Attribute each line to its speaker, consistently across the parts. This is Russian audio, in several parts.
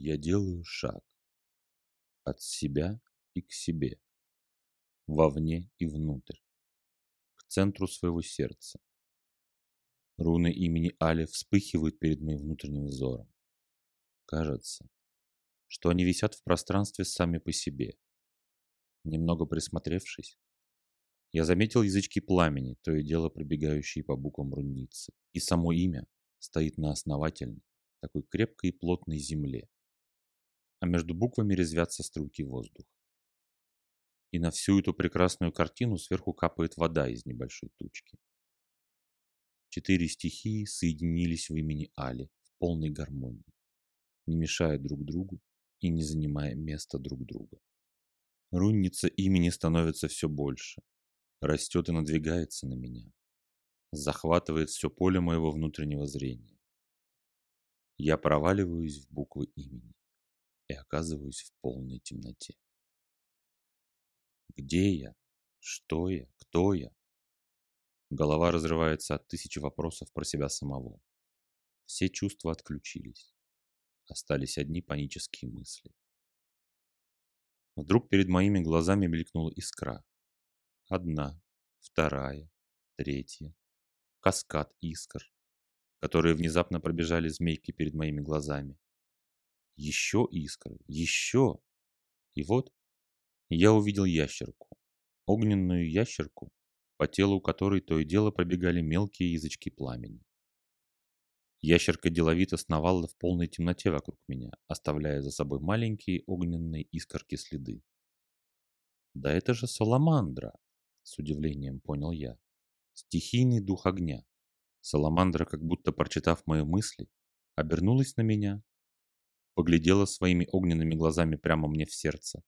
Speaker 1: Я делаю шаг от себя и к себе, вовне и внутрь, к центру своего сердца. Руны имени Али вспыхивают перед моим внутренним взором. Кажется, что они висят в пространстве сами по себе. Немного присмотревшись, я заметил язычки пламени, то и дело пробегающие по буквам руницы, и само имя стоит на основательной, такой крепкой и плотной земле, а между буквами резвятся струйки воздуха. И на всю эту прекрасную картину сверху капает вода из небольшой тучки. Четыре стихии соединились в имени Али в полной гармонии, не мешая друг другу и не занимая места друг друга. Рунница имени становится все больше, растет и надвигается на меня, захватывает все поле моего внутреннего зрения. Я проваливаюсь в буквы имени и оказываюсь в полной темноте. Где я? Что я? Кто я? Голова разрывается от тысячи вопросов про себя самого. Все чувства отключились. Остались одни панические мысли. Вдруг перед моими глазами мелькнула искра. Одна, вторая, третья. Каскад искр, которые внезапно пробежали змейки перед моими глазами. Еще искры, еще. И вот я увидел ящерку. Огненную ящерку, по телу которой то и дело пробегали мелкие язычки пламени. Ящерка деловито сновала в полной темноте вокруг меня, оставляя за собой маленькие огненные искорки следы. «Да это же Саламандра!» — с удивлением понял я. «Стихийный дух огня». Саламандра, как будто прочитав мои мысли, обернулась на меня, поглядела своими огненными глазами прямо мне в сердце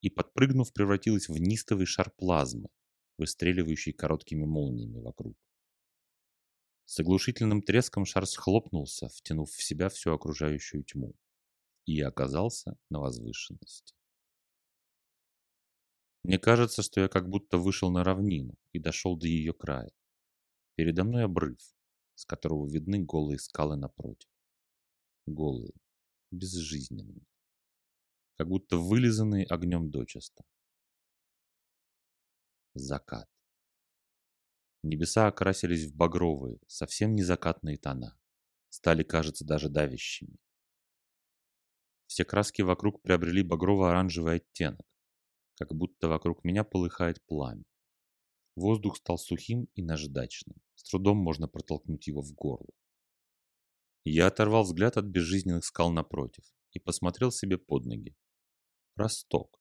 Speaker 1: и, подпрыгнув, превратилась в нистовый шар плазмы, выстреливающий короткими молниями вокруг. С оглушительным треском шар схлопнулся, втянув в себя всю окружающую тьму, и оказался на возвышенности. Мне кажется, что я как будто вышел на равнину и дошел до ее края. Передо мной обрыв, с которого видны голые скалы напротив. Голые, безжизненные, как будто вылизанные огнем дочисто. Закат. Небеса окрасились в багровые, совсем не закатные тона. Стали, кажется, даже давящими. Все краски вокруг приобрели багрово-оранжевый оттенок, как будто вокруг меня полыхает пламя. Воздух стал сухим и наждачным. С трудом можно протолкнуть его в горло. Я оторвал взгляд от безжизненных скал напротив и посмотрел себе под ноги. Росток.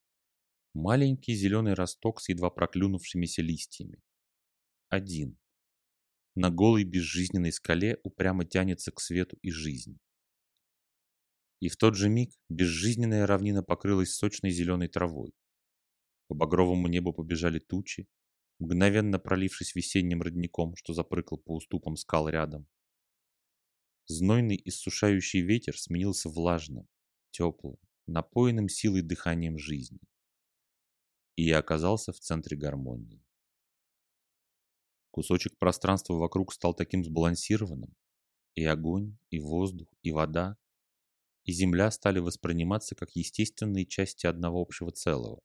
Speaker 1: Маленький зеленый росток с едва проклюнувшимися листьями один. На голой безжизненной скале упрямо тянется к свету и жизни. И в тот же миг безжизненная равнина покрылась сочной зеленой травой. По багровому небу побежали тучи, мгновенно пролившись весенним родником, что запрыгал по уступам скал рядом. Знойный иссушающий ветер сменился влажным, теплым, напоенным силой дыханием жизни. И я оказался в центре гармонии. Кусочек пространства вокруг стал таким сбалансированным. И огонь, и воздух, и вода, и земля стали восприниматься как естественные части одного общего целого,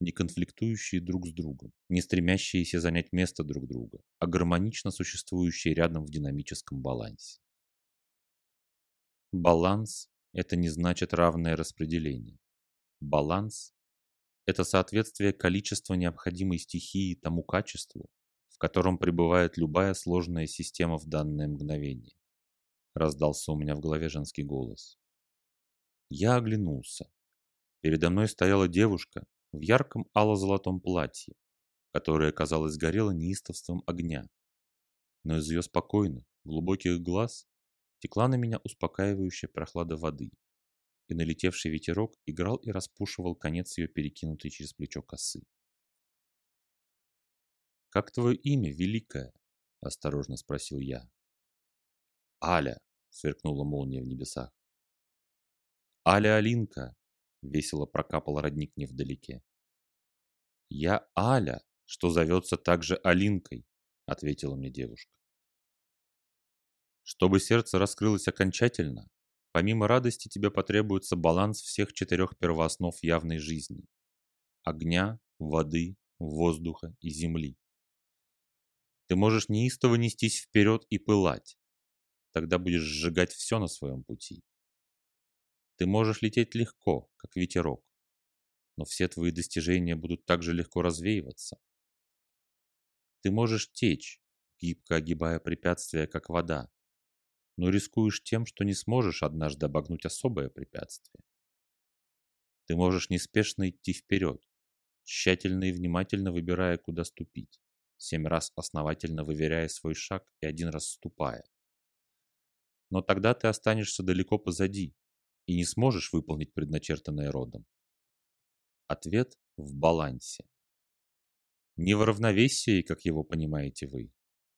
Speaker 1: не конфликтующие друг с другом, не стремящиеся занять место друг друга, а гармонично существующие рядом в динамическом балансе. Баланс – это не значит равное распределение. Баланс – это соответствие количества необходимой стихии тому качеству, котором пребывает любая сложная система в данное мгновение. Раздался у меня в голове женский голос. Я оглянулся. Передо мной стояла девушка в ярком ало-золотом платье, которое, казалось, горело неистовством огня. Но из ее спокойных, глубоких глаз текла на меня успокаивающая прохлада воды, и налетевший ветерок играл и распушивал конец ее перекинутой через плечо косы. «Как твое имя, Великая?» – осторожно спросил я. «Аля!» – сверкнула молния в небесах. «Аля Алинка!» – весело прокапал родник невдалеке. «Я Аля, что зовется также Алинкой», – ответила мне девушка. Чтобы сердце раскрылось окончательно, Помимо радости тебе потребуется баланс всех четырех первооснов явной жизни – огня, воды, воздуха и земли. Ты можешь неистово нестись вперед и пылать. Тогда будешь сжигать все на своем пути. Ты можешь лететь легко, как ветерок, но все твои достижения будут также легко развеиваться. Ты можешь течь, гибко огибая препятствия, как вода, но рискуешь тем, что не сможешь однажды обогнуть особое препятствие. Ты можешь неспешно идти вперед, тщательно и внимательно выбирая, куда ступить семь раз основательно выверяя свой шаг и один раз ступая. Но тогда ты останешься далеко позади и не сможешь выполнить предначертанное родом. Ответ в балансе. Не в равновесии, как его понимаете вы,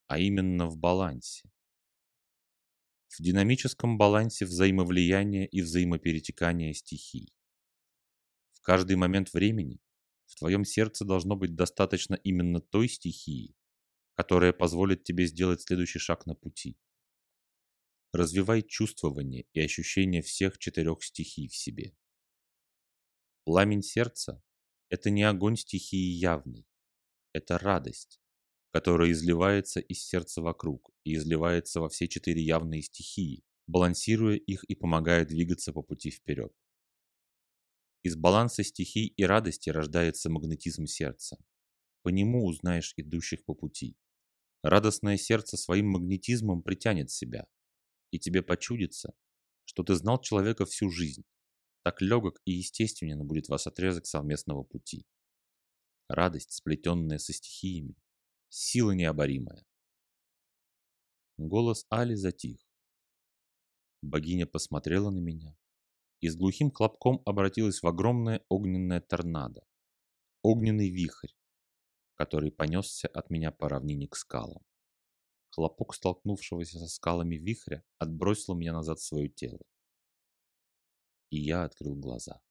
Speaker 1: а именно в балансе. В динамическом балансе взаимовлияния и взаимоперетекания стихий. В каждый момент времени в твоем сердце должно быть достаточно именно той стихии, которая позволит тебе сделать следующий шаг на пути. Развивай чувствование и ощущение всех четырех стихий в себе. Пламень сердца – это не огонь стихии явный, это радость, которая изливается из сердца вокруг и изливается во все четыре явные стихии, балансируя их и помогая двигаться по пути вперед. Из баланса стихий и радости рождается магнетизм сердца. По нему узнаешь идущих по пути. Радостное сердце своим магнетизмом притянет себя, и тебе почудится, что ты знал человека всю жизнь. Так легок и естественен будет вас отрезок совместного пути. Радость, сплетенная со стихиями, сила необоримая. Голос Али затих. Богиня посмотрела на меня, и с глухим хлопком обратилась в огромное огненное торнадо, огненный вихрь, который понесся от меня по равнине к скалам. Хлопок столкнувшегося со скалами вихря отбросил меня назад в свое тело. И я открыл глаза.